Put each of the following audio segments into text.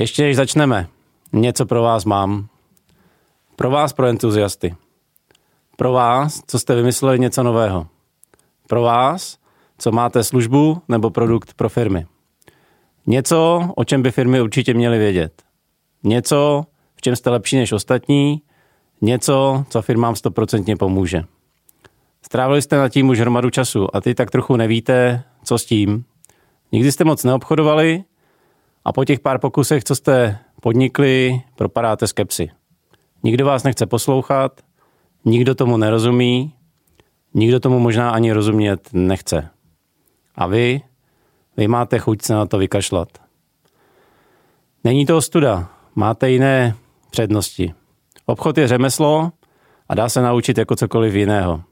Ještě než začneme, něco pro vás mám. Pro vás, pro entuziasty. Pro vás, co jste vymysleli něco nového. Pro vás, co máte službu nebo produkt pro firmy. Něco, o čem by firmy určitě měly vědět. Něco, v čem jste lepší než ostatní. Něco, co firmám stoprocentně pomůže. Strávili jste nad tím už hromadu času a ty tak trochu nevíte, co s tím. Nikdy jste moc neobchodovali a po těch pár pokusech, co jste podnikli, propadáte skepsy. Nikdo vás nechce poslouchat, nikdo tomu nerozumí, nikdo tomu možná ani rozumět nechce. A vy, vy máte chuť se na to vykašlat. Není to ostuda, máte jiné přednosti. Obchod je řemeslo a dá se naučit jako cokoliv jiného.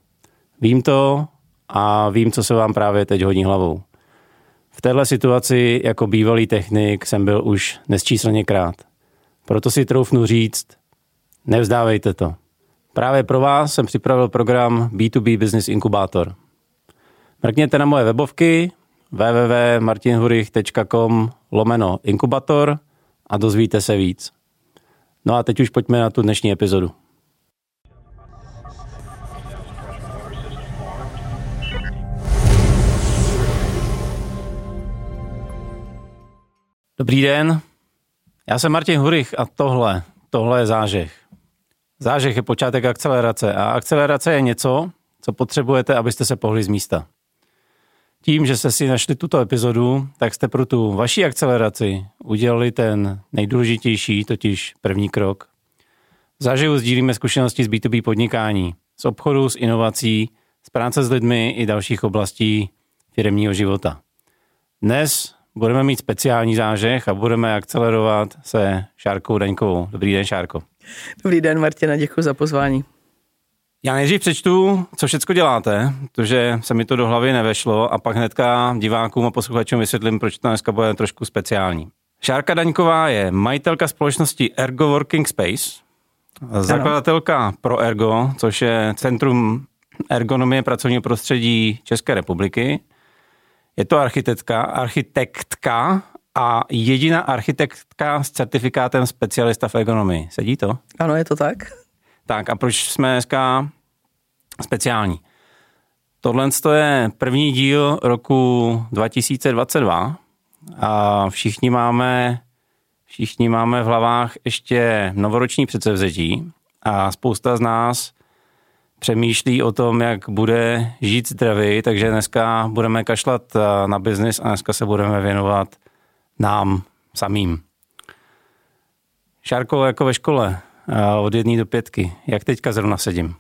Vím to a vím, co se vám právě teď hodí hlavou. V téhle situaci jako bývalý technik jsem byl už nesčíslně krát. Proto si troufnu říct, nevzdávejte to. Právě pro vás jsem připravil program B2B Business Inkubator. Mrkněte na moje webovky www.martinhurich.com lomeno inkubator a dozvíte se víc. No a teď už pojďme na tu dnešní epizodu. Dobrý den, já jsem Martin Hurich a tohle, tohle je zážeh. Zážeh je počátek akcelerace a akcelerace je něco, co potřebujete, abyste se pohli z místa. Tím, že jste si našli tuto epizodu, tak jste pro tu vaši akceleraci udělali ten nejdůležitější, totiž první krok. V záživu sdílíme zkušenosti z B2B podnikání, z obchodu, z inovací, z práce s lidmi i dalších oblastí firmního života. Dnes budeme mít speciální zážeh a budeme akcelerovat se Šárkou Daňkovou. Dobrý den, Šárko. Dobrý den, Martina, děkuji za pozvání. Já nejdřív přečtu, co všechno děláte, protože se mi to do hlavy nevešlo a pak hnedka divákům a posluchačům vysvětlím, proč to dneska bude trošku speciální. Šárka Daňková je majitelka společnosti Ergo Working Space, zakladatelka pro Ergo, což je Centrum ergonomie pracovního prostředí České republiky, je to architektka, architektka a jediná architektka s certifikátem specialista v ergonomii. Sedí to? Ano, je to tak. Tak a proč jsme dneska speciální? Tohle je první díl roku 2022 a všichni máme, všichni máme v hlavách ještě novoroční předsevzetí a spousta z nás přemýšlí o tom, jak bude žít zdravý, takže dneska budeme kašlat eh, na biznis a dneska se budeme věnovat nám samým. Šárko, jako ve škole, eh, od jedné do pětky. Jak teďka zrovna sedím?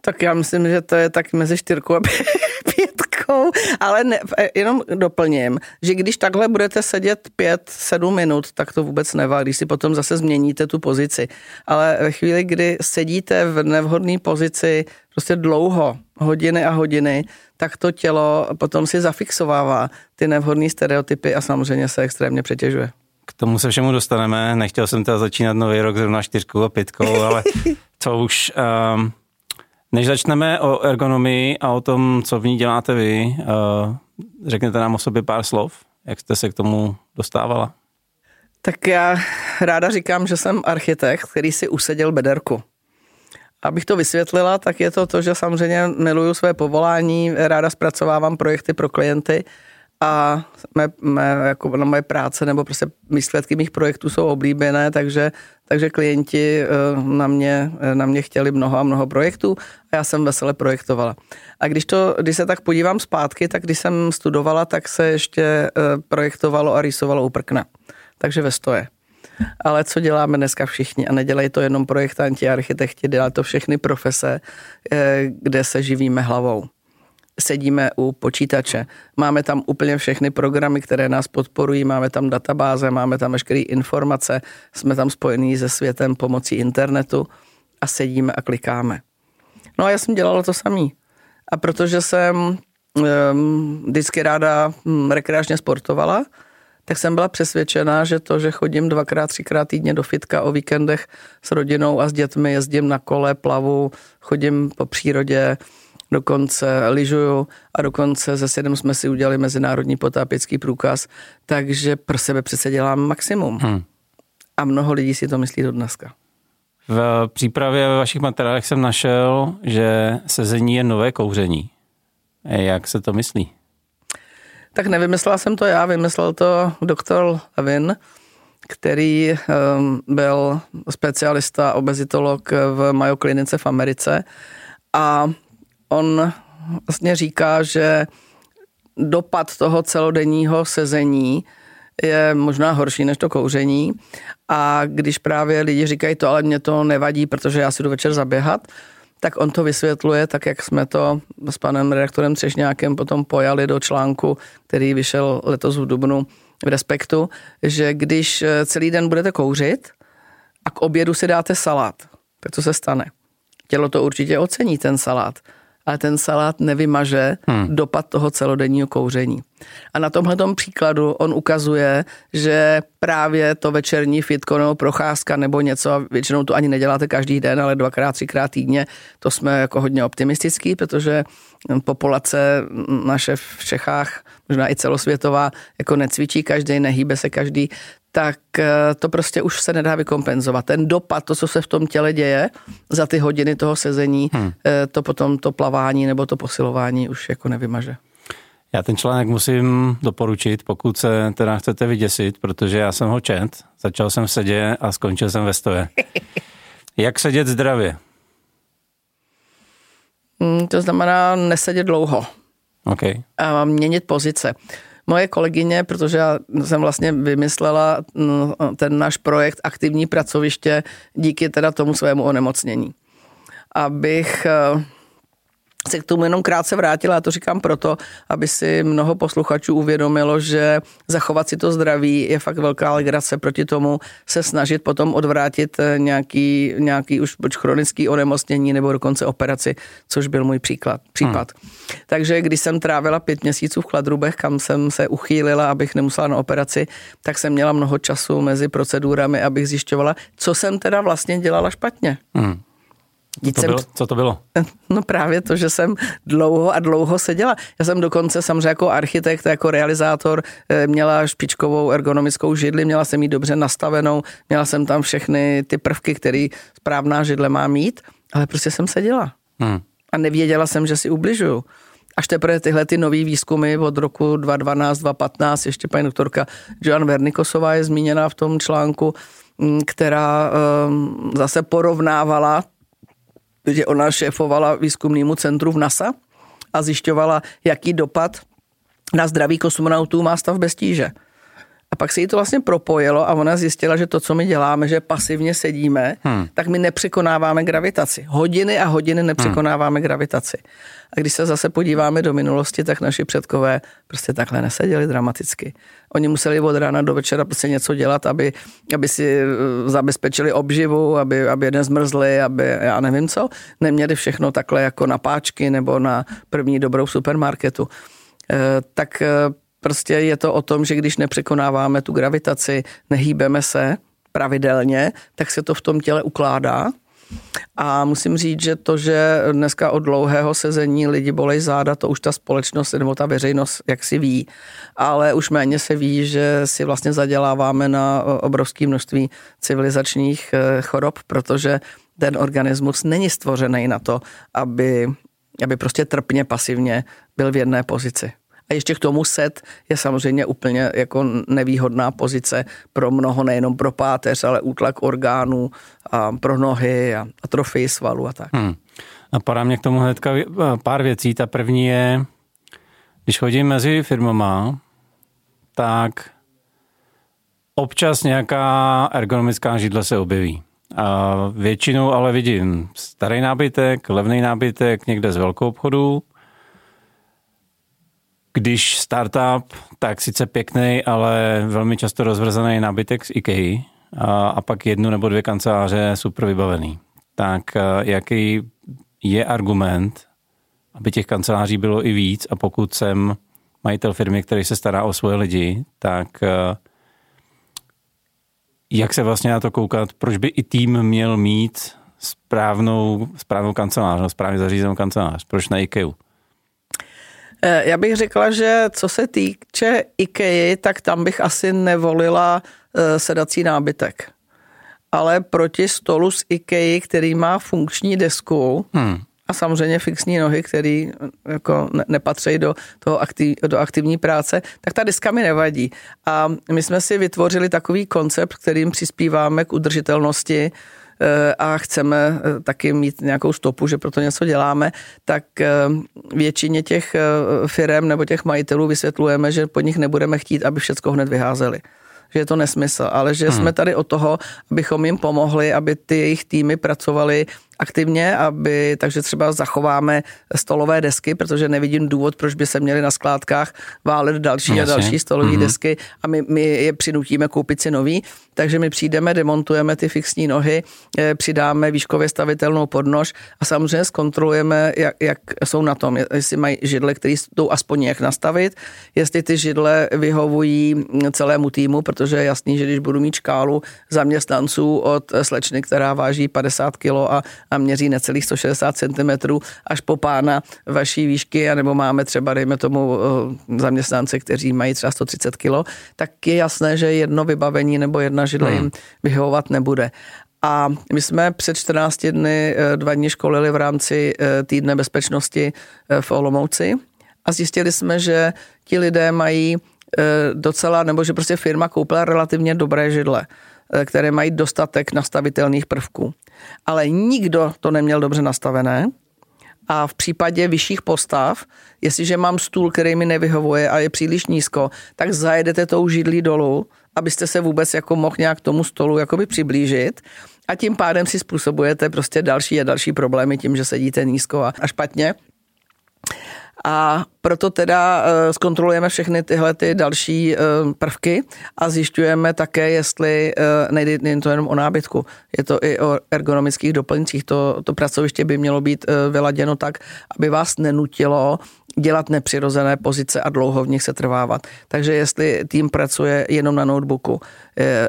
Tak já myslím, že to je tak mezi čtyřkou a pětkou, ale ne, jenom doplním, že když takhle budete sedět pět, sedm minut, tak to vůbec nevá, když si potom zase změníte tu pozici. Ale ve chvíli, kdy sedíte v nevhodné pozici prostě dlouho, hodiny a hodiny, tak to tělo potom si zafixovává ty nevhodné stereotypy a samozřejmě se extrémně přetěžuje. K tomu se všemu dostaneme. Nechtěl jsem teda začínat nový rok zrovna čtyřkou a pětkou, ale co už... Um, než začneme o ergonomii a o tom, co v ní děláte vy, uh, řekněte nám o sobě pár slov. Jak jste se k tomu dostávala? Tak já ráda říkám, že jsem architekt, který si useděl bederku. Abych to vysvětlila, tak je to to, že samozřejmě miluju své povolání, ráda zpracovávám projekty pro klienty a mé, mé, jako na moje práce nebo prostě výsledky mých projektů jsou oblíbené, takže, takže klienti eh, na mě, eh, na mě chtěli mnoho a mnoho projektů a já jsem vesele projektovala. A když, to, když se tak podívám zpátky, tak když jsem studovala, tak se ještě eh, projektovalo a rýsovalo u prkna. Takže ve stoje. Ale co děláme dneska všichni? A nedělají to jenom projektanti, architekti, dělají to všechny profese, kde se živíme hlavou sedíme u počítače. Máme tam úplně všechny programy, které nás podporují, máme tam databáze, máme tam veškeré informace, jsme tam spojení se světem pomocí internetu a sedíme a klikáme. No a já jsem dělala to samý. A protože jsem um, vždycky ráda um, rekreačně sportovala, tak jsem byla přesvědčená, že to, že chodím dvakrát, třikrát týdně do fitka o víkendech s rodinou a s dětmi, jezdím na kole, plavu, chodím po přírodě, dokonce lyžuju a dokonce ze sedm jsme si udělali mezinárodní potápěcký průkaz, takže pro sebe přece dělám maximum. Hmm. A mnoho lidí si to myslí do dneska. V přípravě ve vašich materiálech jsem našel, že sezení je nové kouření. Jak se to myslí? Tak nevymyslela jsem to já, vymyslel to doktor Levin, který um, byl specialista, obezitolog v Mayo klinice v Americe a on vlastně říká, že dopad toho celodenního sezení je možná horší než to kouření. A když právě lidi říkají to, ale mě to nevadí, protože já si jdu večer zaběhat, tak on to vysvětluje, tak jak jsme to s panem redaktorem Třešňákem potom pojali do článku, který vyšel letos v Dubnu v Respektu, že když celý den budete kouřit a k obědu si dáte salát, tak co se stane? Tělo to určitě ocení, ten salát ale ten salát nevymaže hmm. dopad toho celodenního kouření. A na tomhle příkladu on ukazuje, že právě to večerní fitko nebo procházka nebo něco, a většinou to ani neděláte každý den, ale dvakrát, třikrát týdně, to jsme jako hodně optimistický, protože populace naše v Čechách, možná i celosvětová, jako necvičí každý, nehýbe se každý, tak eh, to prostě už se nedá vykompenzovat. Ten dopad, to, co se v tom těle děje za ty hodiny toho sezení, hmm. Eh, to potom to plavání nebo to posilování už jako nevymaže. Já ten článek musím doporučit, pokud se teda chcete vyděsit, protože já jsem ho čet, začal jsem v sedě a skončil jsem ve stoje. Jak sedět zdravě? Hmm, to znamená nesedět dlouho. Okay. A měnit pozice moje kolegyně, protože já jsem vlastně vymyslela mm, ten náš projekt Aktivní pracoviště díky teda tomu svému onemocnění. Abych eh, se k tomu jenom krátce vrátila, a to říkám proto, aby si mnoho posluchačů uvědomilo, že zachovat si to zdraví je fakt velká legrace proti tomu se snažit potom odvrátit eh, nějaký, nějaký už buď chronický onemocnění nebo dokonce operaci, což byl můj příklad, případ. Hmm. Takže když jsem trávila pět měsíců v Chladrubech, kam jsem se uchýlila, abych nemusela na operaci, tak jsem měla mnoho času mezi procedurami, abych zjišťovala, co jsem teda vlastně dělala špatně. Hmm. Co to, bylo? Co to bylo? No právě to, že jsem dlouho a dlouho seděla. Já jsem dokonce samozřejmě jako architekt, jako realizátor eh, měla špičkovou ergonomickou židli, měla jsem ji dobře nastavenou, měla jsem tam všechny ty prvky, které správná židle má mít, ale prostě jsem seděla. Hmm. A nevěděla jsem, že si ubližuju. Až teprve tyhle ty nové výzkumy od roku 2012, 2015, ještě paní doktorka Joan Vernikosová je zmíněna v tom článku, mm, která um, zase porovnávala že ona šéfovala výzkumnému centru v NASA a zjišťovala, jaký dopad na zdraví kosmonautů má stav bez tíže. A pak se jí to vlastně propojilo a ona zjistila, že to, co my děláme, že pasivně sedíme, hmm. tak my nepřekonáváme gravitaci. Hodiny a hodiny nepřekonáváme hmm. gravitaci. A když se zase podíváme do minulosti, tak naši předkové prostě takhle neseděli dramaticky. Oni museli od rána do večera prostě něco dělat, aby, aby si eh, zabezpečili obživu, aby, aby nezmrzli, aby já nevím co. Neměli všechno takhle jako na páčky nebo na první dobrou supermarketu. E, tak eh, prostě je to o tom, že když nepřekonáváme tu gravitaci, nehýbeme se pravidelně, tak se to v tom těle ukládá a musím říct, že to, že dneska od dlouhého sezení lidi bolej záda, to už ta společnost nebo ta veřejnost jak si ví, ale už méně se ví, že si vlastně zaděláváme na obrovské množství civilizačních eh, chorob, protože ten organismus není stvořený na to, aby, aby prostě trpně pasivně byl v jedné pozici. A ještě k tomu set je samozřejmě úplně jako nevýhodná pozice pro mnoho, nejenom pro páteř, ale útlak orgánů, a pro nohy a atrofii svalu a tak. Hmm. Napadá mě k tomu hnedka pár věcí. Ta první je, když chodím mezi firmama, tak občas nějaká ergonomická židle se objeví. A většinou ale vidím starý nábytek, levný nábytek někde z velkou obchodu, když startup, tak sice pěkný, ale velmi často rozvrzený nábytek z IKEA a, a pak jednu nebo dvě kanceláře super vybavený. Tak jaký je argument, aby těch kanceláří bylo i víc a pokud jsem majitel firmy, který se stará o svoje lidi, tak jak se vlastně na to koukat, proč by i tým měl mít správnou, správnou kancelář, no, správně zařízenou kancelář, proč na IKEA? Eh, já bych řekla, že co se týče IKEA, tak tam bych asi nevolila eh, sedací nábytek. ale proti stolu z IKEA, který má funkční desku, hmm a samozřejmě fixní nohy, který jako nepatří do, toho aktiv, do aktivní práce, tak ta deska mi nevadí. A my jsme si vytvořili takový koncept, kterým přispíváme k udržitelnosti eh, a chceme eh, taky mít nějakou stopu, že proto něco děláme, tak eh, většině těch firm nebo těch majitelů vysvětlujeme, že po nich nebudeme chtít, aby všechno hned vyházeli že je to nesmysl, ale že hmm. jsme tady o toho, abychom jim pomohli, aby ty jejich týmy pracovali aktivně, aby, takže třeba zachováme stolové desky, protože nevidím důvod, proč by se měli na skládkách válet další Jasně. a další stolové mm-hmm. desky a my, my je přinutíme koupit si nový. Takže my přijdeme, demontujeme ty fixní nohy, eh, přidáme výškově stavitelnou podnož a samozřejmě zkontrolujeme, jak, jak jsou na tom, jestli mají židle, které jdou aspoň nějak nastavit, jestli ty židle vyhovují celému týmu, protože je jasný, že když budu mít škálu zaměstnanců od slečny, která váží 50 kg a a měří necelých 160 cm až po pána vaší výšky, anebo máme třeba, dejme tomu, eh, zaměstnance, kteří mají třeba 130 kg, tak je jasné, že jedno vybavení nebo jedna židle hmm. jim vyhovovat nebude. A my jsme před 14 dny eh, dva dny školili v rámci eh, týdne bezpečnosti v Olomouci a zjistili jsme, že ti lidé mají docela, nebo že prostě firma koupila relativně dobré židle, které mají dostatek nastavitelných prvků ale nikdo to neměl dobře nastavené. A v případě vyšších postav, jestliže mám stůl, který mi nevyhovuje a je příliš nízko, tak zajedete tou židlí dolů, abyste se vůbec jako mohl nějak tomu stolu jakoby přiblížit a tím pádem si způsobujete prostě další a další problémy tím, že sedíte nízko a, a špatně. A proto teda eh, zkontrolujeme všechny tyhle ty další eh, prvky a zjišťujeme také, jestli eh, nejde jen to jenom o nábytku, je to i o ergonomických doplňcích. To, to pracoviště by mělo být vyladěno tak, aby vás nenutilo dělat nepřirozené pozice a dlouho v nich se trvávat. Takže jestli tým pracuje jenom na notebooku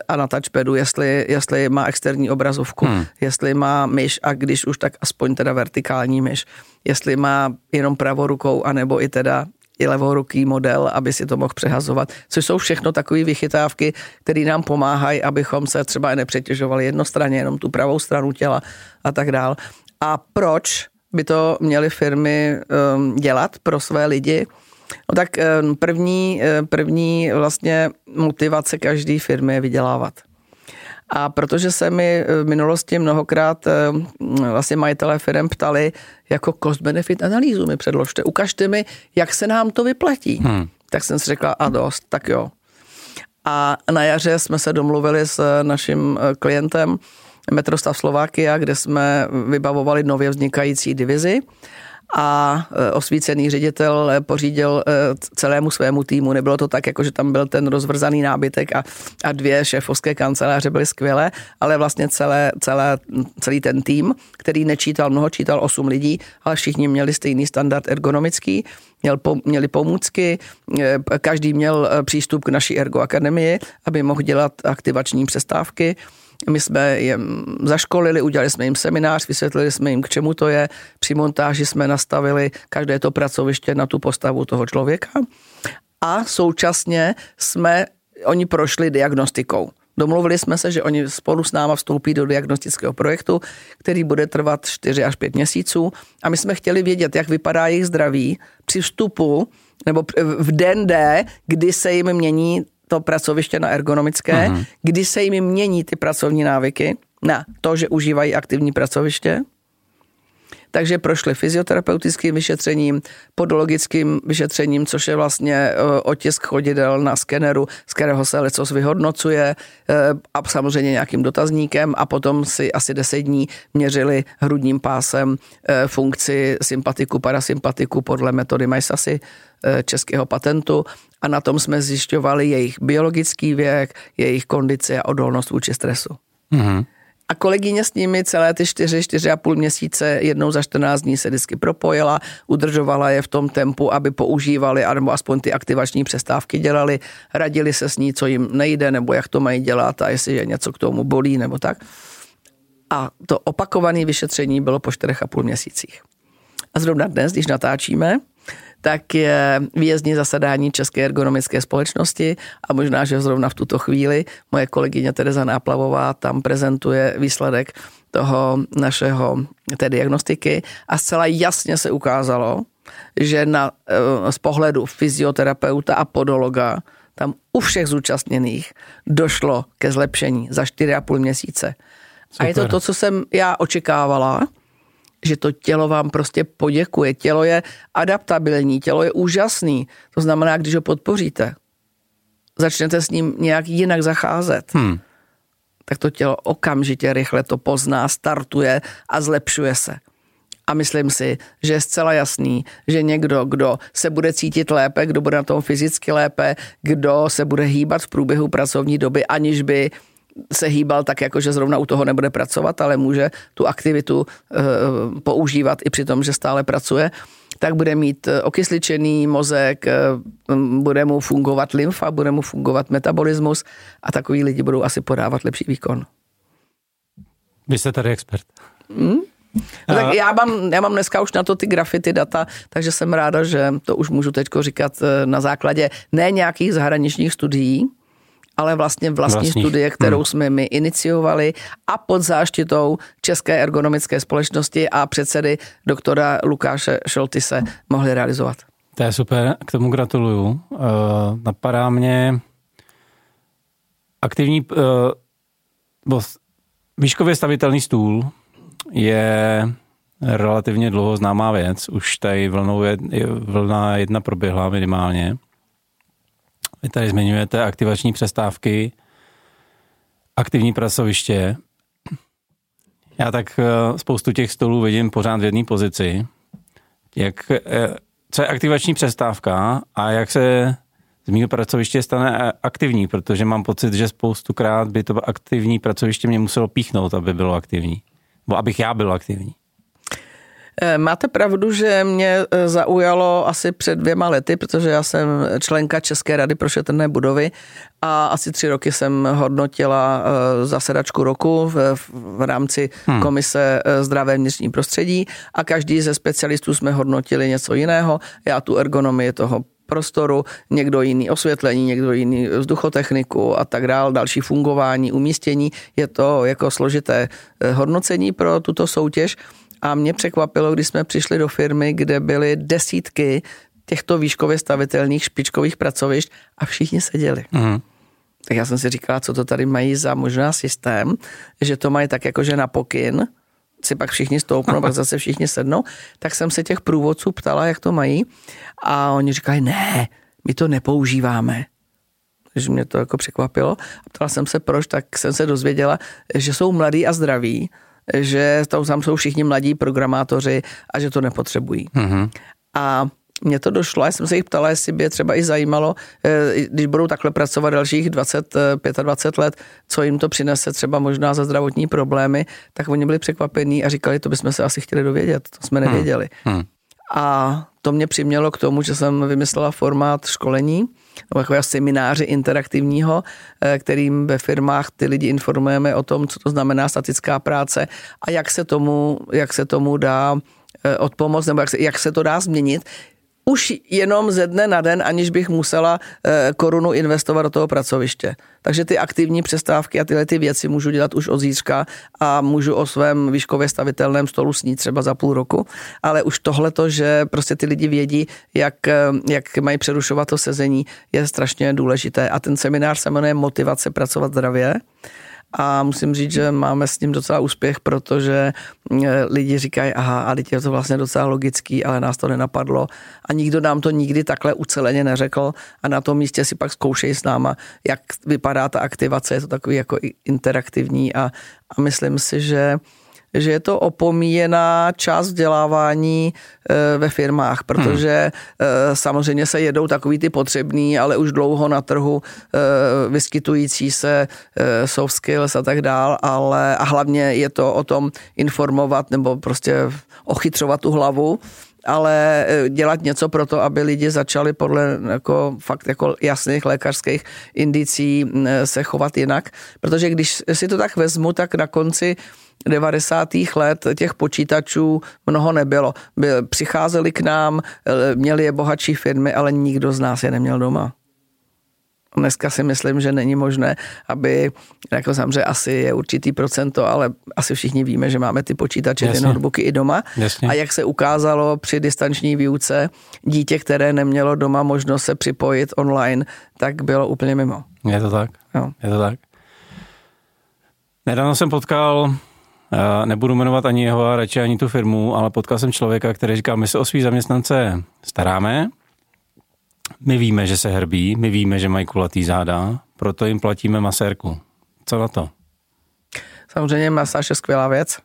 a na touchpadu, jestli, jestli má externí obrazovku, hmm. jestli má myš a když už tak aspoň teda vertikální myš, jestli má jenom pravorukou anebo i teda i levoruký model, aby si to mohl přehazovat, což jsou všechno takové vychytávky, které nám pomáhají, abychom se třeba nepřetěžovali jednostranně, jenom tu pravou stranu těla a tak dál. A proč by to měly firmy um, dělat pro své lidi? No tak um, první, uh, první vlastně motivace každé firmy je vydělávat. A protože se mi v minulosti mnohokrát um, vlastně majitelé firm ptali, jako cost-benefit analýzu mi předložte, ukažte mi, jak se nám to vyplatí. Hmm. Tak jsem si řekla, a dost, tak jo. A na jaře jsme se domluvili s naším klientem, Metrostav Slovakia, kde jsme vybavovali nově vznikající divizi a e, osvícený ředitel pořídil e, celému svému týmu. Nebylo to tak, jako že tam byl ten rozvrzaný nábytek a, a dvě šéfovské kanceláře byly skvělé, ale vlastně celé, celé, celý ten tým, který nečítal mnoho, čítal 8 lidí, ale všichni měli stejný standard ergonomický, měl, měli pomůcky, e, každý měl přístup k naší ergo akademii, aby mohl dělat aktivační přestávky my jsme je zaškolili, udělali jsme jim seminář, vysvětlili jsme jim, k čemu to je. Při montáži jsme nastavili každé to pracoviště na tu postavu toho člověka. A současně jsme, oni prošli diagnostikou. Domluvili jsme se, že oni spolu s náma vstoupí do diagnostického projektu, který bude trvat 4 až 5 měsíců a my jsme chtěli vědět, jak vypadá jejich zdraví při vstupu nebo v den D, kdy se jim mění to pracoviště na ergonomické, uh-huh. kdy se jim mění ty pracovní návyky na to, že užívají aktivní pracoviště. Takže prošli fyzioterapeutickým vyšetřením, podologickým vyšetřením, což je vlastně e, otisk chodidel na skeneru, z kterého se lecos vyhodnocuje e, a samozřejmě nějakým dotazníkem a potom si asi deset dní měřili hrudním pásem e, funkci sympatiku, parasympatiku podle metody Majsasy českého patentu a na tom jsme zjišťovali jejich biologický věk, jejich kondici a odolnost vůči stresu. Mm-hmm. A kolegyně s nimi celé ty čtyři, čtyři a půl měsíce jednou za 14 dní se vždycky propojila, udržovala je v tom tempu, aby používali, nebo aspoň ty aktivační přestávky dělali, radili se s ní, co jim nejde, nebo jak to mají dělat a jestli je něco k tomu bolí, nebo tak. A to opakované vyšetření bylo po čtyřech a půl měsících. A zrovna dnes, když natáčíme, tak je výjezdní zasedání České ergonomické společnosti a možná, že zrovna v tuto chvíli moje kolegyně Tereza Náplavová tam prezentuje výsledek toho našeho té diagnostiky a zcela jasně se ukázalo, že na, eh, z pohledu fyzioterapeuta a podologa tam u všech zúčastněných došlo ke zlepšení za 4,5 měsíce. Super. A je to to, co jsem já očekávala, že to tělo vám prostě poděkuje. Tělo je adaptabilní, tělo je úžasný. To znamená, když ho podpoříte, začnete s ním nějak jinak zacházet, hmm. tak to tělo okamžitě rychle to pozná, startuje a zlepšuje se. A myslím si, že je zcela jasný, že někdo, kdo se bude cítit lépe, kdo bude na tom fyzicky lépe, kdo se bude hýbat v průběhu pracovní doby, aniž by se hýbal tak, jako že zrovna u toho nebude pracovat, ale může tu aktivitu e, používat i při tom, že stále pracuje, tak bude mít eh, okysličený mozek, e, bude mu fungovat lymfa, bude mu fungovat metabolismus a takový lidi budou asi podávat lepší výkon. Vy jste tady expert. Hmm? No tak já mám, já mám dneska už na to ty grafity data, takže jsem ráda, že to už můžu teď říkat na základě ne nějakých zahraničních studií, ale vlastně vlastní, vlastní. studie, kterou hmm. jsme my iniciovali a pod záštitou České ergonomické společnosti a předsedy doktora Lukáše Šoltise mohli realizovat. To je super, k tomu gratuluju. Uh, napadá mě aktivní, uh, výškově stavitelný stůl je relativně dlouho známá věc. Už tady vlnou je, vlna jedna proběhla minimálně. Vy tady zmiňujete aktivační přestávky, aktivní pracoviště. Já tak eh, spoustu těch stolů vidím pořád v jedné pozici. Jak, eh, co je aktivační přestávka a jak se z mého pracoviště stane aktivní, protože mám pocit, že spoustukrát by to aktivní pracoviště mě muselo píchnout, aby bylo aktivní. Nebo abych já byl aktivní. Eh, máte pravdu, že mě eh, zaujalo asi před dvěma lety, protože já jsem členka České rady pro šetrné budovy a asi tři roky jsem hodnotila eh, zasedačku roku v, v rámci hmm. komise zdravé vnitřní prostředí a každý ze specialistů jsme hodnotili něco jiného. Já tu ergonomii toho prostoru, někdo jiný osvětlení, někdo jiný vzduchotechniku a tak dál, další fungování, umístění. Je to jako složité hodnocení pro tuto soutěž. A mě překvapilo, když jsme přišli do firmy, kde byly desítky těchto výškově stavitelných špičkových pracovišť a všichni seděli. Mm. Tak já jsem si říkala, co to tady mají za možná systém, že to mají tak jakože na pokyn, si pak všichni stoupnou, pak zase všichni sednou, tak jsem se těch průvodců ptala, jak to mají a oni říkali, ne, my to nepoužíváme. Takže mě to jako překvapilo. A ptala jsem se proč, tak jsem se dozvěděla, že jsou mladí a zdraví, že tam jsou všichni mladí programátoři a že to nepotřebují. Mm-hmm. A mně to došlo, já jsem se jich ptala, jestli by je třeba i zajímalo, eh, když budou takhle pracovat dalších 20, 25 eh, let, co jim to přinese třeba možná za zdravotní problémy, tak oni byli překvapení a říkali, to bychom se asi chtěli dovědět, to jsme hmm. nevěděli. Hmm. A to mě přimělo k tomu, že jsem vymyslela formát školení, nebo jako semináře interaktivního, eh, kterým ve firmách ty lidi informujeme o tom, co to znamená statická práce a jak se tomu, jak se tomu dá odpomoc, nebo jak se, jak se to dá změnit, už jenom ze dne na den, aniž bych musela eh, korunu investovat do toho pracoviště. Takže ty aktivní přestávky a tyhle ty věci můžu dělat už od zítřka a můžu o svém výškově stavitelném stolu snít třeba za půl roku, ale už tohleto, že prostě ty lidi vědí, jak, eh, jak mají přerušovat to sezení, je strašně důležité. A ten seminář se jmenuje Motivace pracovat zdravě a musím říct, že máme s ním docela úspěch, protože eh, lidi říkají, aha, a teď je to vlastně docela logický, ale nás to nenapadlo. A nikdo nám to nikdy takhle uceleně neřekl a na tom místě si pak zkoušejí s náma, jak vypadá ta aktivace, je to takový jako interaktivní a, a myslím si, že že je to opomíjená část vzdělávání eh, ve firmách, protože hmm. samozřejmě se jedou takový ty potřebný, ale už dlouho na trhu eh, vyskytující se soft skills a tak dál, ale a hlavně je to o tom informovat nebo prostě ochytřovat tu hlavu ale dělat něco pro to, aby lidi začali podle jako, fakt jako jasných lékařských indicí mm, se chovat jinak. Protože když si to tak vezmu, tak na konci 90. let těch počítačů mnoho nebylo. Přicházeli k nám, eh, měli je bohatší firmy, ale nikdo z nás je neměl doma. Dneska si myslím, že není možné, aby, jako samozřejmě asi je určitý procento, ale asi všichni víme, že máme ty počítače, Jasně. ty notebooky i doma. Jasně. A jak se ukázalo při distanční výuce, dítě, které nemělo doma možnost se připojit online, tak bylo úplně mimo. Je to tak? Jo. Je to tak. Nedávno jsem potkal nebudu jmenovat ani jeho a radši ani tu firmu, ale potkal jsem člověka, který říká, my se o svý zaměstnance staráme, my víme, že se hrbí, my víme, že mají kulatý záda, proto jim platíme masérku. Co na to? Samozřejmě masáž je skvělá věc,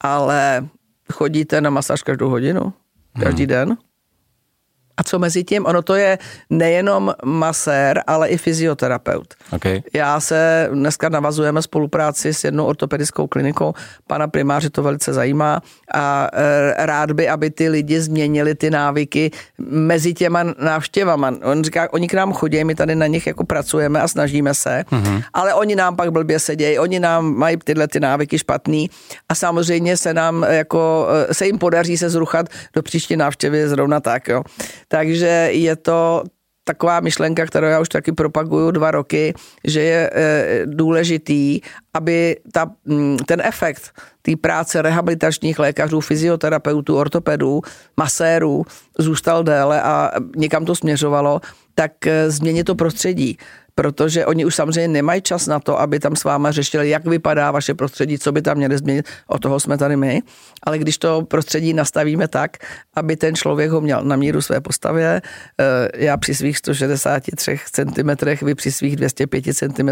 ale chodíte na masáž každou hodinu, každý hmm. den? A co mezi tím? Ono to je nejenom masér, ale i fyzioterapeut. Okay. Já se dneska navazujeme spolupráci s jednou ortopedickou klinikou. Pana primáře to velice zajímá a e, rád by, aby ty lidi změnili ty návyky mezi těma návštěvama. On říká, oni k nám chodí, my tady na nich jako pracujeme a snažíme se, mm-hmm. ale oni nám pak blbě sedějí, oni nám mají tyhle ty návyky špatný a samozřejmě se nám jako, e, se jim podaří se zruchat do příští návštěvy zrovna tak, jo. Takže je to taková myšlenka, kterou já už taky propaguju dva roky, že je e, důležitý, aby ta, mm, ten efekt té práce rehabilitačních lékařů, fyzioterapeutů, ortopedů, masérů zůstal déle a někam to směřovalo, tak e, změnit to prostředí protože oni už samozřejmě nemají čas na to, aby tam s váma řešili, jak vypadá vaše prostředí, co by tam měli změnit, o toho jsme tady my, ale když to prostředí nastavíme tak, aby ten člověk ho měl na míru své postavě, eh, já při svých 163 cm, vy při svých 205 cm,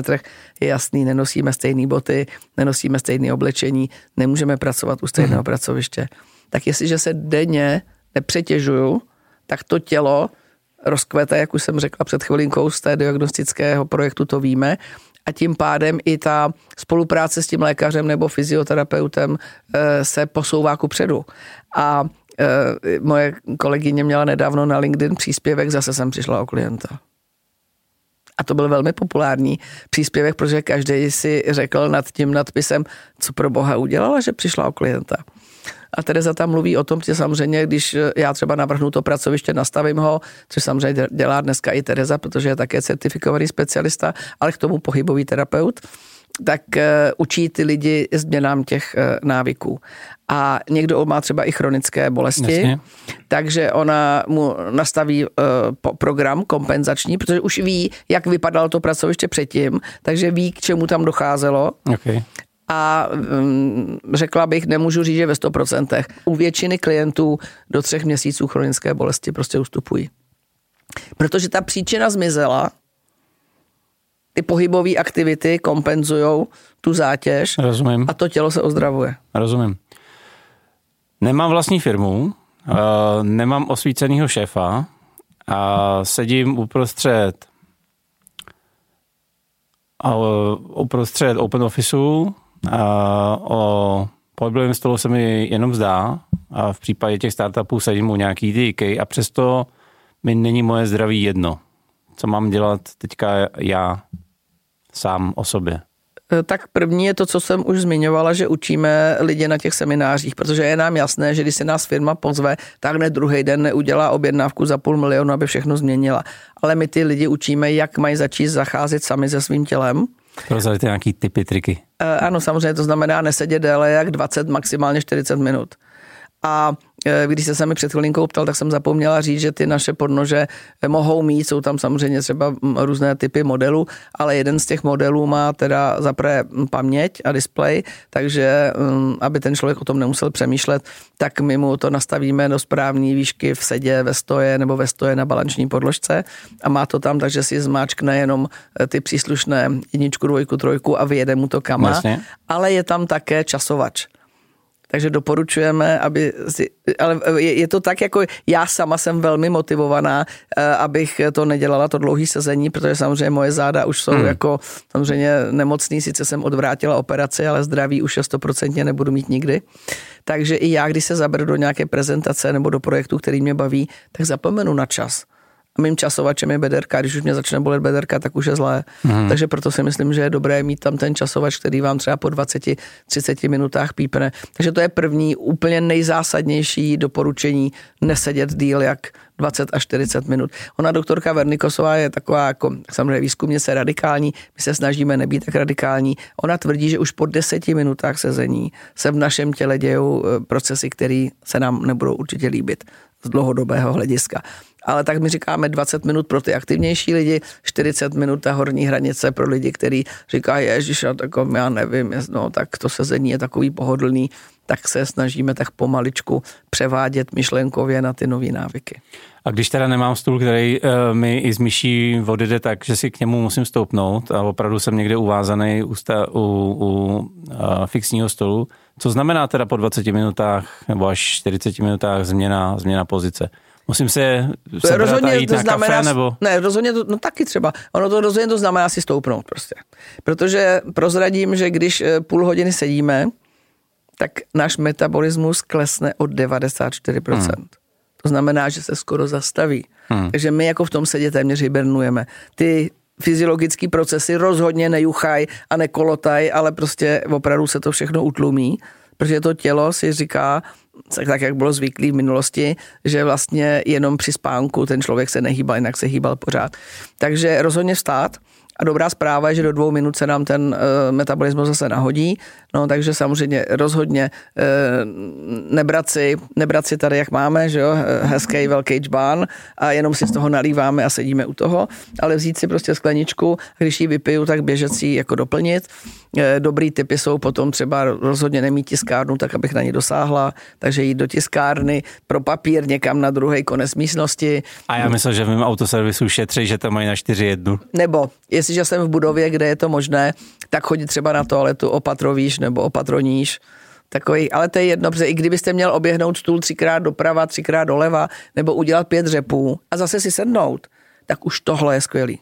je jasný, nenosíme stejné boty, nenosíme stejné oblečení, nemůžeme pracovat u stejného hmm. pracoviště. Tak jestliže se denně nepřetěžuju, tak to tělo rozkvete, jak už jsem řekla před chvilinkou z té diagnostického projektu, to víme. A tím pádem i ta spolupráce s tím lékařem nebo fyzioterapeutem eh, se posouvá ku předu. A eh, moje kolegyně měla nedávno na LinkedIn příspěvek, zase jsem přišla o klienta. A to byl velmi populární příspěvek, protože každý si řekl nad tím nadpisem, co pro boha udělala, že přišla o klienta. A Tereza tam mluví o tom, že samozřejmě, když já třeba navrhnu to pracoviště, nastavím ho, což samozřejmě dělá dneska i Tereza, protože je také certifikovaný specialista, ale k tomu pohybový terapeut, tak uh, učí ty lidi změnám těch uh, návyků. A někdo má třeba i chronické bolesti, Jasně. takže ona mu nastaví uh, program kompenzační, protože už ví, jak vypadalo to pracoviště předtím, takže ví, k čemu tam docházelo. Okay a um, řekla bych, nemůžu říct, že ve 100%. U většiny klientů do třech měsíců chronické bolesti prostě ustupují. Protože ta příčina zmizela, ty pohybové aktivity kompenzují tu zátěž Rozumím. a to tělo se ozdravuje. Rozumím. Nemám vlastní firmu, nemám osvíceného šéfa a sedím uprostřed uprostřed open officeu o pohybovém stolu se mi jenom zdá a v případě těch startupů sedím u nějaký ty a přesto mi není moje zdraví jedno. Co mám dělat teďka já sám o sobě? E, tak první je to, co jsem už zmiňovala, že učíme lidi na těch seminářích, protože je nám jasné, že když se nás firma pozve, tak ne druhý den neudělá objednávku za půl milionu, aby všechno změnila. Ale my ty lidi učíme, jak mají začít zacházet sami se svým tělem, Prozradíte nějaký typy, triky. E, ano, samozřejmě to znamená nesedět déle jak 20, maximálně 40 minut. A Eh, když se mi před chvilinkou ptal, tak jsem zapomněla říct, že ty naše podnože eh, mohou mít, jsou tam samozřejmě třeba různé typy modelů, ale jeden z těch modelů má teda zaprvé paměť a displej, takže aby ten člověk o tom nemusel přemýšlet, tak my mu to nastavíme do správné výšky v sedě, ve stoje nebo ve stoje na balanční podložce. A má to tam, takže si zmáčkne jenom eh, ty příslušné jedničku, dvojku, trojku a vyjede mu to kama, Jasně. ale je tam také časovač Takže doporučujeme, aby si, ale je, je to tak, jako já sama jsem velmi motivovaná, eh, abych to nedělala to dlouhý sezení, protože samozřejmě moje záda už jsou hmm. jako samozřejmě nemocný, sice jsem odvrátila operaci, ale zdraví už je stoprocentně nebudu mít nikdy. Takže i já, když se zaberu do nějaké prezentace nebo do projektu, který mě baví, tak zapomenu na čas a mým časovačem je bederka. Když už mě začne bolet bederka, tak už je zlé. Hmm. Takže proto si myslím, že je dobré mít tam ten časovač, který vám třeba po 20-30 minutách pípne. Takže to je první, úplně nejzásadnější doporučení nesedět díl jak 20 až 40 minut. Ona doktorka Vernikosová je taková jako samozřejmě výzkumně se radikální, my se snažíme nebýt tak radikální. Ona tvrdí, že už po 10 minutách sezení se v našem těle dějou eh, procesy, které se nám nebudou určitě líbit z dlouhodobého hlediska ale tak my říkáme 20 minut pro ty aktivnější lidi, 40 minut ta horní hranice pro lidi, kteří říkají, ježiš, tak já nevím, no, tak to sezení je takový pohodlný, tak se snažíme tak pomaličku převádět myšlenkově na ty nové návyky. A když teda nemám stůl, který uh, mi i z myší odjede tak, že si k němu musím stoupnout a opravdu jsem někde uvázaný u, u, u uh, fixního stolu, co znamená teda po 20 minutách nebo až 40 minutách změna, změna pozice? Musím se rozhodně jít to na znamená, kafe, nebo? Ne, rozhodně to, no taky třeba. Ono to rozhodně to znamená si stoupnout prostě. Protože prozradím, že když eh, půl hodiny sedíme, tak náš metabolismus klesne od 94%. Hmm. To znamená, že se skoro zastaví. Hmm. Takže my jako v tom sedě téměř hibernujeme. Ty fyziologické procesy rozhodně nejuchaj a nekolotaj, ale prostě opravdu se to všechno utlumí, protože to tělo si říká, tak jak bylo zvyklý v minulosti, že vlastně jenom při spánku ten člověk se nehýbal, jinak se hýbal pořád. Takže rozhodně vstát, a dobrá zpráva je, že do dvou minut se nám ten uh, metabolismus zase nahodí, no takže samozřejmě rozhodně uh, nebrat, si, nebrat si tady, jak máme, že jo, eh, hezký velký čbán a jenom si z toho nalíváme a sedíme u toho, ale vzít si prostě skleničku, když ji vypiju, tak běžet si jako doplnit. Uh, dobrý typy jsou potom třeba rozhodně nemít tiskárnu, tak abych na ní dosáhla, takže jít do tiskárny pro papír někam na druhý konec místnosti. A já myslím, že v mém autoservisu šetří, že to mají na čtyři jednu. Nebo jestliže jsem v budově, kde je to možné, tak chodit třeba na toaletu opatrovíš nebo opatroníš. Takový, ale to je jedno, protože i kdybyste měl oběhnout stůl třikrát doprava, třikrát doleva, nebo udělat pět řepů a zase si sednout, tak už tohle je skvělý.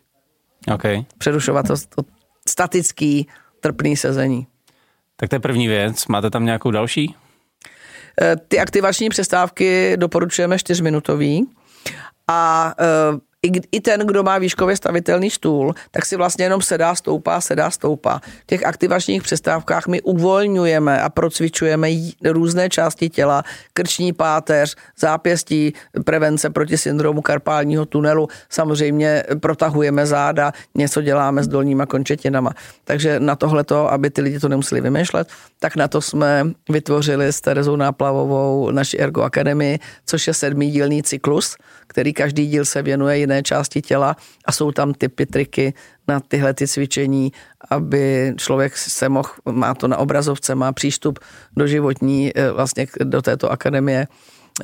Okay. Přerušovat to, to statický, trpný sezení. Tak to je první věc. Máte tam nějakou další? Eh, ty aktivační přestávky doporučujeme čtyřminutový a eh, i, i ten, kdo má výškově stavitelný stůl, tak si vlastně jenom sedá, stoupá, sedá, stoupá. V těch aktivačních přestávkách my uvolňujeme a procvičujeme různé části těla, krční páteř, zápěstí, prevence proti syndromu karpálního tunelu, samozřejmě protahujeme záda, něco děláme s dolníma končetinama. Takže na tohleto, aby ty lidi to nemuseli vymýšlet, tak na to jsme vytvořili s Terezou Náplavovou naši Ergo Academy, což je sedmidílný cyklus, který každý díl se věnuje jiné části těla a jsou tam typy, triky na tyhle ty cvičení, aby člověk se mohl, má to na obrazovce, má přístup do životní, eh, vlastně do této akademie.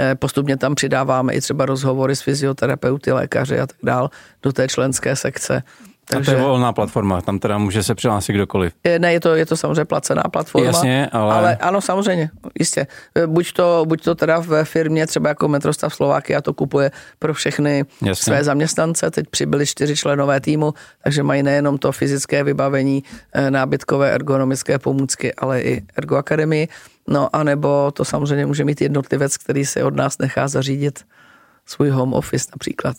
Eh, postupně tam přidáváme i třeba rozhovory s fyzioterapeuty, lékaři a tak dál do té členské sekce. Takže, a to je volná platforma, tam teda může se přihlásit kdokoliv. Ne, je to, je to samozřejmě placená platforma. Jasně, ale... ale... ano, samozřejmě, jistě. Buď to, buď to teda ve firmě, třeba jako Metrostav Slováky, a to kupuje pro všechny Jasně. své zaměstnance, teď přibyli čtyři členové týmu, takže mají nejenom to fyzické vybavení, eh, nábytkové ergonomické pomůcky, ale i Ergo Akademii. No a nebo to samozřejmě může mít jednotlivec, který si od nás nechá zařídit svůj home office například.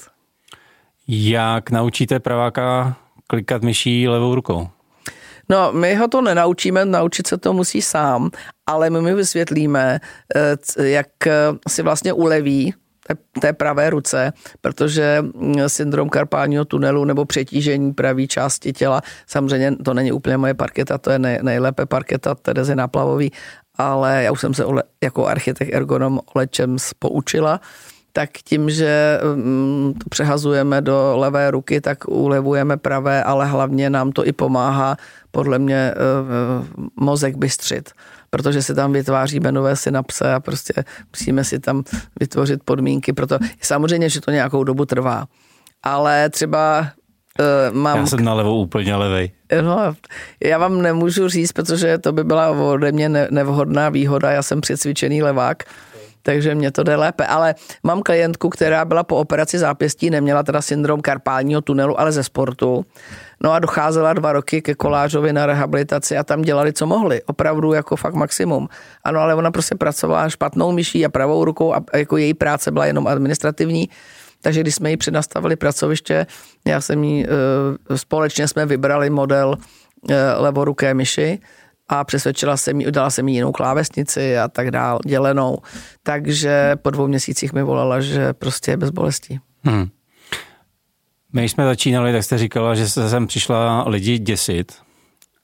Jak naučíte praváka klikat myší levou rukou? No, my ho to nenaučíme, naučit se to musí sám, ale my mi vysvětlíme, eh, jak si vlastně uleví té pravé ruce, protože mm, syndrom karpálního tunelu nebo přetížení pravé části těla, samozřejmě to není úplně moje parketa, to je nejlépe parketa Terezy Náplavový, ale já už jsem se jako architekt ergonom lečem poučila, tak tím, že mm, to přehazujeme do levé ruky, tak ulevujeme pravé, ale hlavně nám to i pomáhá podle mě eh, eh, mozek bystřit, protože si tam vytváříme nové synapse a prostě musíme si tam vytvořit podmínky. Proto samozřejmě, že to nějakou dobu trvá. Ale třeba uh, mám... Já jsem na levou úplně levej. No, já vám nemůžu říct, protože to by byla ode mě nevhodná výhoda, já jsem přecvičený levák, takže mě to jde lépe. Ale mám klientku, která byla po operaci zápěstí, neměla teda syndrom karpálního tunelu, ale ze sportu. No a docházela dva roky ke kolářovi na rehabilitaci a tam dělali, co mohli. Opravdu jako fakt maximum. Ano, ale ona prostě pracovala špatnou myší a pravou rukou a jako její práce byla jenom administrativní. Takže když jsme ji přednastavili pracoviště, já jsem jí, eh, společně jsme vybrali model eh, levoruké myši, a přesvědčila jsem jí, udala jsem jí jinou klávesnici a tak dál, dělenou. Takže po dvou měsících mi volala, že prostě je bez bolestí. Hmm. My jsme začínali, tak jste říkala, že se sem přišla lidi děsit,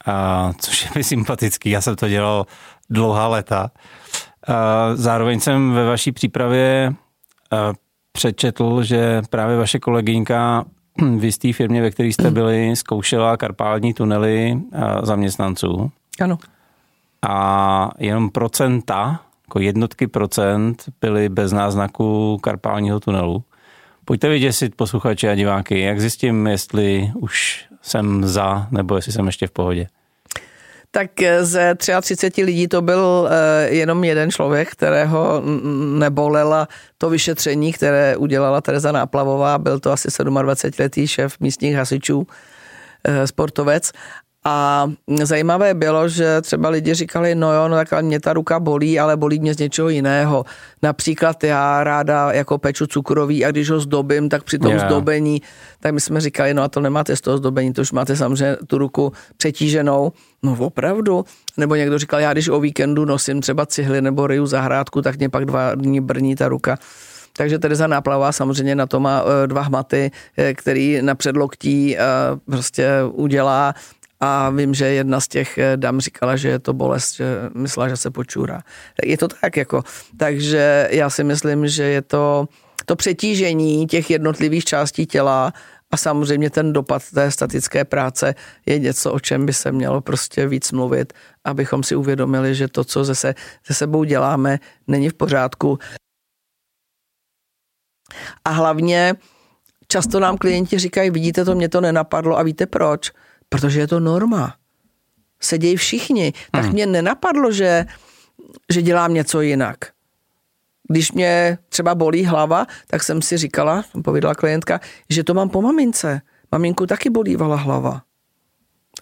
a, což je mi sympatický, já jsem to dělal dlouhá léta. A, zároveň jsem ve vaší přípravě přečetl, že právě vaše kolegyňka v jisté firmě, ve které jste byli, zkoušela karpální tunely zaměstnanců. Ano. A jenom procenta, jako jednotky procent byly bez náznaku karpálního tunelu. Pojďte vyděsit posluchače a diváky, jak zjistím, jestli už jsem za, nebo jestli jsem ještě v pohodě. Tak ze 33 lidí to byl eh, jenom jeden člověk, kterého nebolela to vyšetření, které udělala Tereza Náplavová. Byl to asi 27-letý šéf místních hasičů, eh, sportovec a zajímavé bylo, že třeba lidi říkali, no jo, no tak mě ta ruka bolí, ale bolí mě z něčeho jiného. Například já ráda jako peču cukroví a když ho zdobím, tak při tom yeah. zdobení, tak my jsme říkali, no a to nemáte z toho zdobení, to už máte samozřejmě tu ruku přetíženou. No opravdu. Nebo někdo říkal, já když o víkendu nosím třeba cihly nebo ryju zahrádku, tak mě pak dva dní brní ta ruka. Takže Tereza Náplavá samozřejmě na to má e, dva hmaty, e, který na předloktí e, prostě udělá a vím, že jedna z těch eh, dam říkala, že je to bolest, že myslela, že se počůrá. Je to tak jako. Takže já si myslím, že je to to přetížení těch jednotlivých částí těla a samozřejmě ten dopad té statické práce je něco, o čem by se mělo prostě víc mluvit, abychom si uvědomili, že to, co se, se sebou děláme, není v pořádku. A hlavně často nám klienti říkají, vidíte to, mě to nenapadlo a víte proč? Protože je to norma. Sedějí všichni. Tak hmm. mě nenapadlo, že, že dělám něco jinak. Když mě třeba bolí hlava, tak jsem si říkala, povídala klientka, že to mám po mamince. Maminku taky bolívala hlava.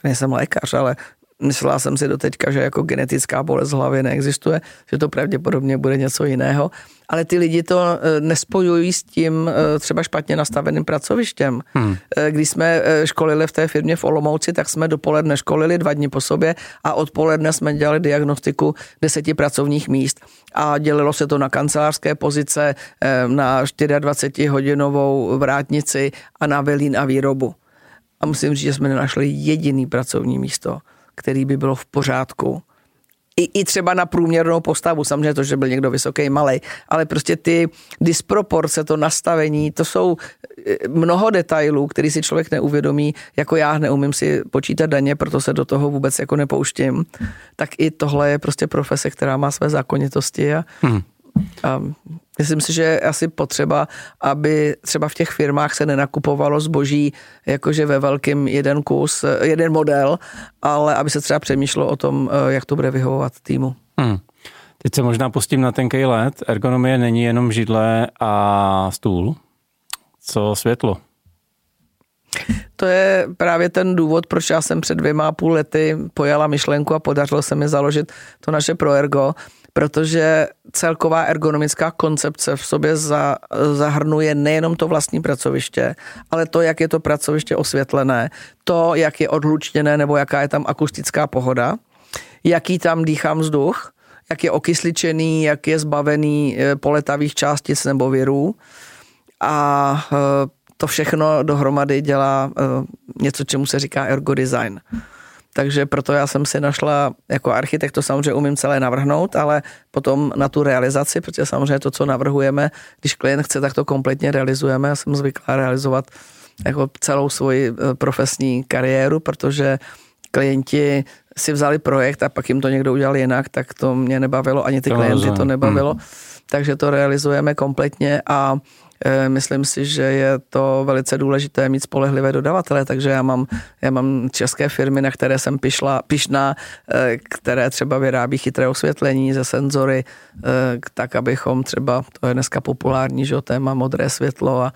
Nejsem lékař, ale myslela jsem si do teďka, že jako genetická bolest hlavy neexistuje, že to pravděpodobně bude něco jiného, ale ty lidi to e, nespojují s tím e, třeba špatně nastaveným pracovištěm. Hmm. E, když jsme školili v té firmě v Olomouci, tak jsme dopoledne školili dva dny po sobě a odpoledne jsme dělali diagnostiku deseti pracovních míst. A dělilo se to na kancelářské pozice, na 24-hodinovou vrátnici a na velín a výrobu. A musím říct, že jsme nenašli jediný pracovní místo, který by bylo v pořádku. I, I třeba na průměrnou postavu, samozřejmě to, že byl někdo vysoký, malý, ale prostě ty disproporce, to nastavení, to jsou eh, mnoho detailů, který si člověk neuvědomí, jako já neumím si počítat daně, proto se do toho vůbec jako nepouštím. Tak i tohle je prostě profese, která má své zákonitosti a, hmm. A Myslím si, že je asi potřeba, aby třeba v těch firmách se nenakupovalo zboží jakože ve velkém jeden kus, jeden model, ale aby se třeba přemýšlelo o tom, jak to bude vyhovovat týmu. Hmm. Teď se možná pustím na tenkej let. Ergonomie není jenom židle a stůl. Co světlo? To je právě ten důvod, proč já jsem před dvěma a půl lety pojala myšlenku a podařilo se mi založit to naše ProErgo, protože celková ergonomická koncepce v sobě za, zahrnuje nejenom to vlastní pracoviště, ale to, jak je to pracoviště osvětlené, to, jak je odhlučněné nebo jaká je tam akustická pohoda, jaký tam dýchám vzduch, jak je okysličený, jak je zbavený eh, poletavých částic nebo virů. A eh, to všechno dohromady dělá eh, něco, čemu se říká ergodesign. Takže proto já jsem si našla, jako architekt to samozřejmě umím celé navrhnout, ale potom na tu realizaci, protože samozřejmě to, co navrhujeme, když klient chce, tak to kompletně realizujeme. Já jsem zvyklá realizovat jako celou svoji eh, profesní kariéru, protože klienti si vzali projekt a pak jim to někdo udělal jinak, tak to mě nebavilo, ani ty to klienty to nebavilo. Hmm. Takže to realizujeme kompletně a myslím si, že je to velice důležité mít spolehlivé dodavatele, takže já mám, já mám české firmy, na které jsem pišla, pišná, eh, které třeba vyrábí chytré osvětlení ze senzory, tak abychom třeba, to je dneska populární, že téma modré světlo a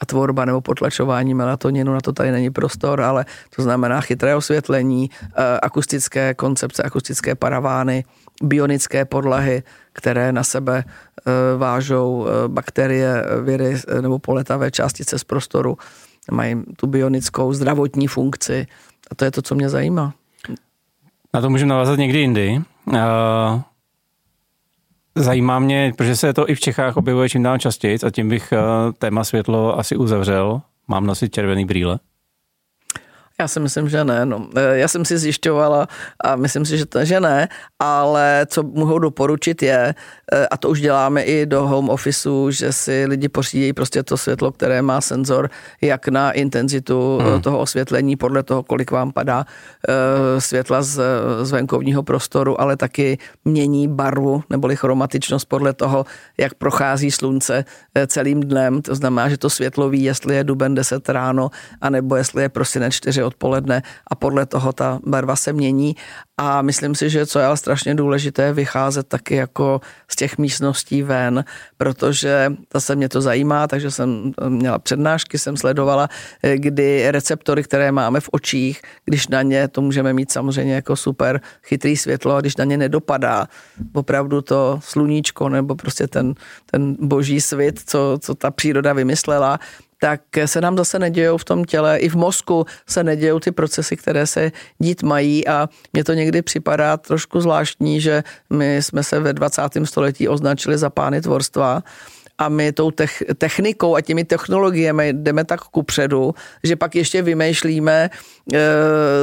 a tvorba nebo potlačování melatoninu, na to tady není prostor, ale to znamená chytré osvětlení, eh, akustické koncepce, akustické paravány, bionické podlahy, které na sebe eh, vážou eh, bakterie, viry nebo poletavé částice z prostoru, mají tu bionickou zdravotní funkci a to je to, co mě zajímá. Na to můžeme navázat někdy jindy. Zajímá mě, protože se to i v Čechách objevuje čím dál častěji a tím bych eh, téma světlo asi uzavřel. Mám nosit červený brýle? Já si myslím, že ne. No. E, já jsem si zjišťovala a myslím si, že, to, že ne, ale co mohu doporučit je, e, a to už děláme i do home officeu, že si lidi pořídí prostě to světlo, které má senzor jak na intenzitu e, hmm. toho osvětlení podle toho, kolik vám padá světla z, z venkovního prostoru, ale taky mění barvu neboli chromatičnost podle toho, jak prochází slunce celým dnem. To znamená, že to světlo ví, jestli je duben 10 ráno, anebo jestli je prosinec 4 odpoledne a podle toho ta barva se mění. A myslím si, že co je ale strašně důležité, vycházet taky jako z těch místností ven, protože zase mě to zajímá, takže jsem měla přednášky, jsem sledovala, kdy receptory, které máme v očích, když na ně, to můžeme mít samozřejmě jako super chytrý světlo, a když na ně nedopadá opravdu to sluníčko nebo prostě ten, ten boží svit, co, co ta příroda vymyslela, tak se nám zase nedějou v tom těle, i v mozku se nedějou ty procesy, které se dít mají a mně to někdy připadá trošku zvláštní, že my jsme se ve 20. století označili za pány tvorstva, a my tou technikou a těmi technologiemi jdeme tak kupředu, že pak ještě vymýšlíme e,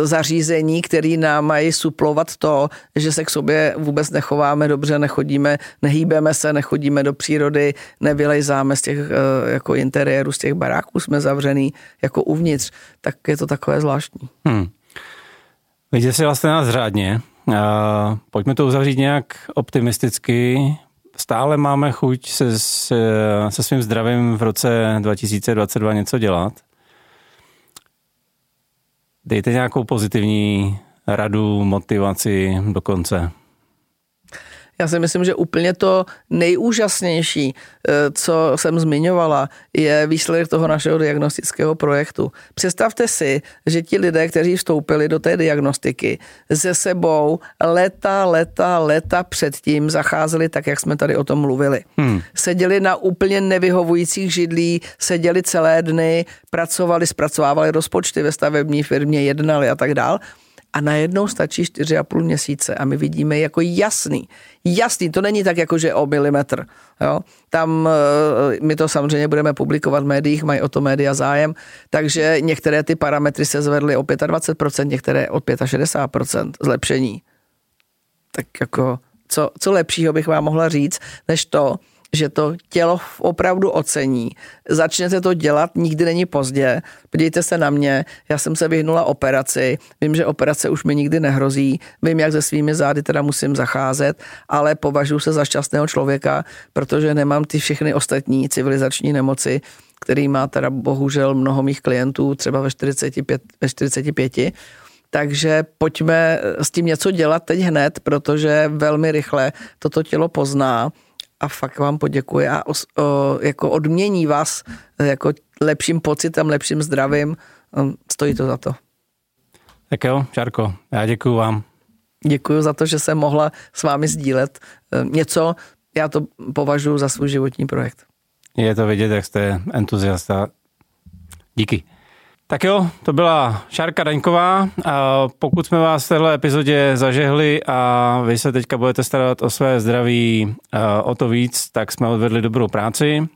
zařízení, které nám mají suplovat to, že se k sobě vůbec nechováme dobře, nechodíme, nehýbeme se, nechodíme do přírody, nevylejzáme z těch e, jako interiérů, z těch baráků jsme zavřený jako uvnitř, tak je to takové zvláštní. Hmm. Si vlastně nás řádně. Uh, pojďme to uzavřít nějak optimisticky stále máme chuť se, se, se svým zdravím v roce 2022 něco dělat. Dejte nějakou pozitivní radu, motivaci do konce. Já si myslím, že úplně to nejúžasnější, eh, co jsem zmiňovala, je výsledek toho našeho diagnostického projektu. Představte si, že ti lidé, kteří vstoupili do té diagnostiky, se sebou leta, leta, leta předtím zacházeli tak, jak jsme tady o tom mluvili. Hmm. Seděli na úplně nevyhovujících židlí, seděli celé dny, pracovali, zpracovávali rozpočty ve stavební firmě, jednali a tak dál a najednou stačí 4,5 měsíce a my vidíme jako jasný, jasný, to není tak jako, že o milimetr, jo. Tam eh, my to samozřejmě budeme publikovat v médiích, mají o to média zájem, takže některé ty parametry se zvedly o 25%, některé o 65% zlepšení. Tak jako, co, co lepšího bych vám mohla říct, než to, že to tělo opravdu ocení. Začnete to dělat, nikdy není pozdě. Podívejte se na mě, já jsem se vyhnula operaci, vím, že operace už mi nikdy nehrozí, vím, jak se svými zády teda musím zacházet, ale považuji se za šťastného člověka, protože nemám ty všechny ostatní civilizační nemoci, který má teda bohužel mnoho mých klientů, třeba ve 45, ve 45 takže pojďme s tím něco dělat teď hned, protože velmi rychle toto tělo pozná a fakt vám poděkuji a os, o, jako odmění vás jako lepším pocitem, lepším zdravím. Stojí to za to. Tak jo, Čárko, já děkuji vám. Děkuji za to, že jsem mohla s vámi sdílet e, něco. Já to považuji za svůj životní projekt. Je to vidět, jak jste entuziasta. Díky. Tak jo, to byla Šárka Daňková. A pokud jsme vás v této epizodě zažehli a vy se teďka budete starat o své zdraví o to víc, tak jsme odvedli dobrou práci.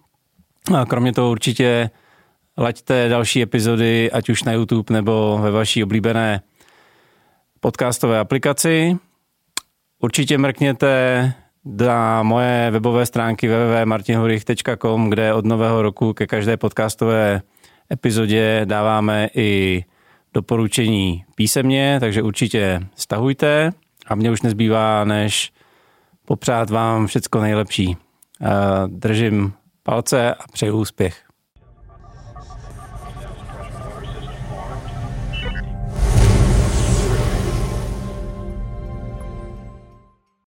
A kromě toho určitě laďte další epizody, ať už na YouTube nebo ve vaší oblíbené podcastové aplikaci. Určitě mrkněte na moje webové stránky www.martinhorich.com, kde od nového roku ke každé podcastové epizodě dáváme i doporučení písemně, takže určitě stahujte a mně už nezbývá, než popřát vám všecko nejlepší. Držím palce a přeju úspěch.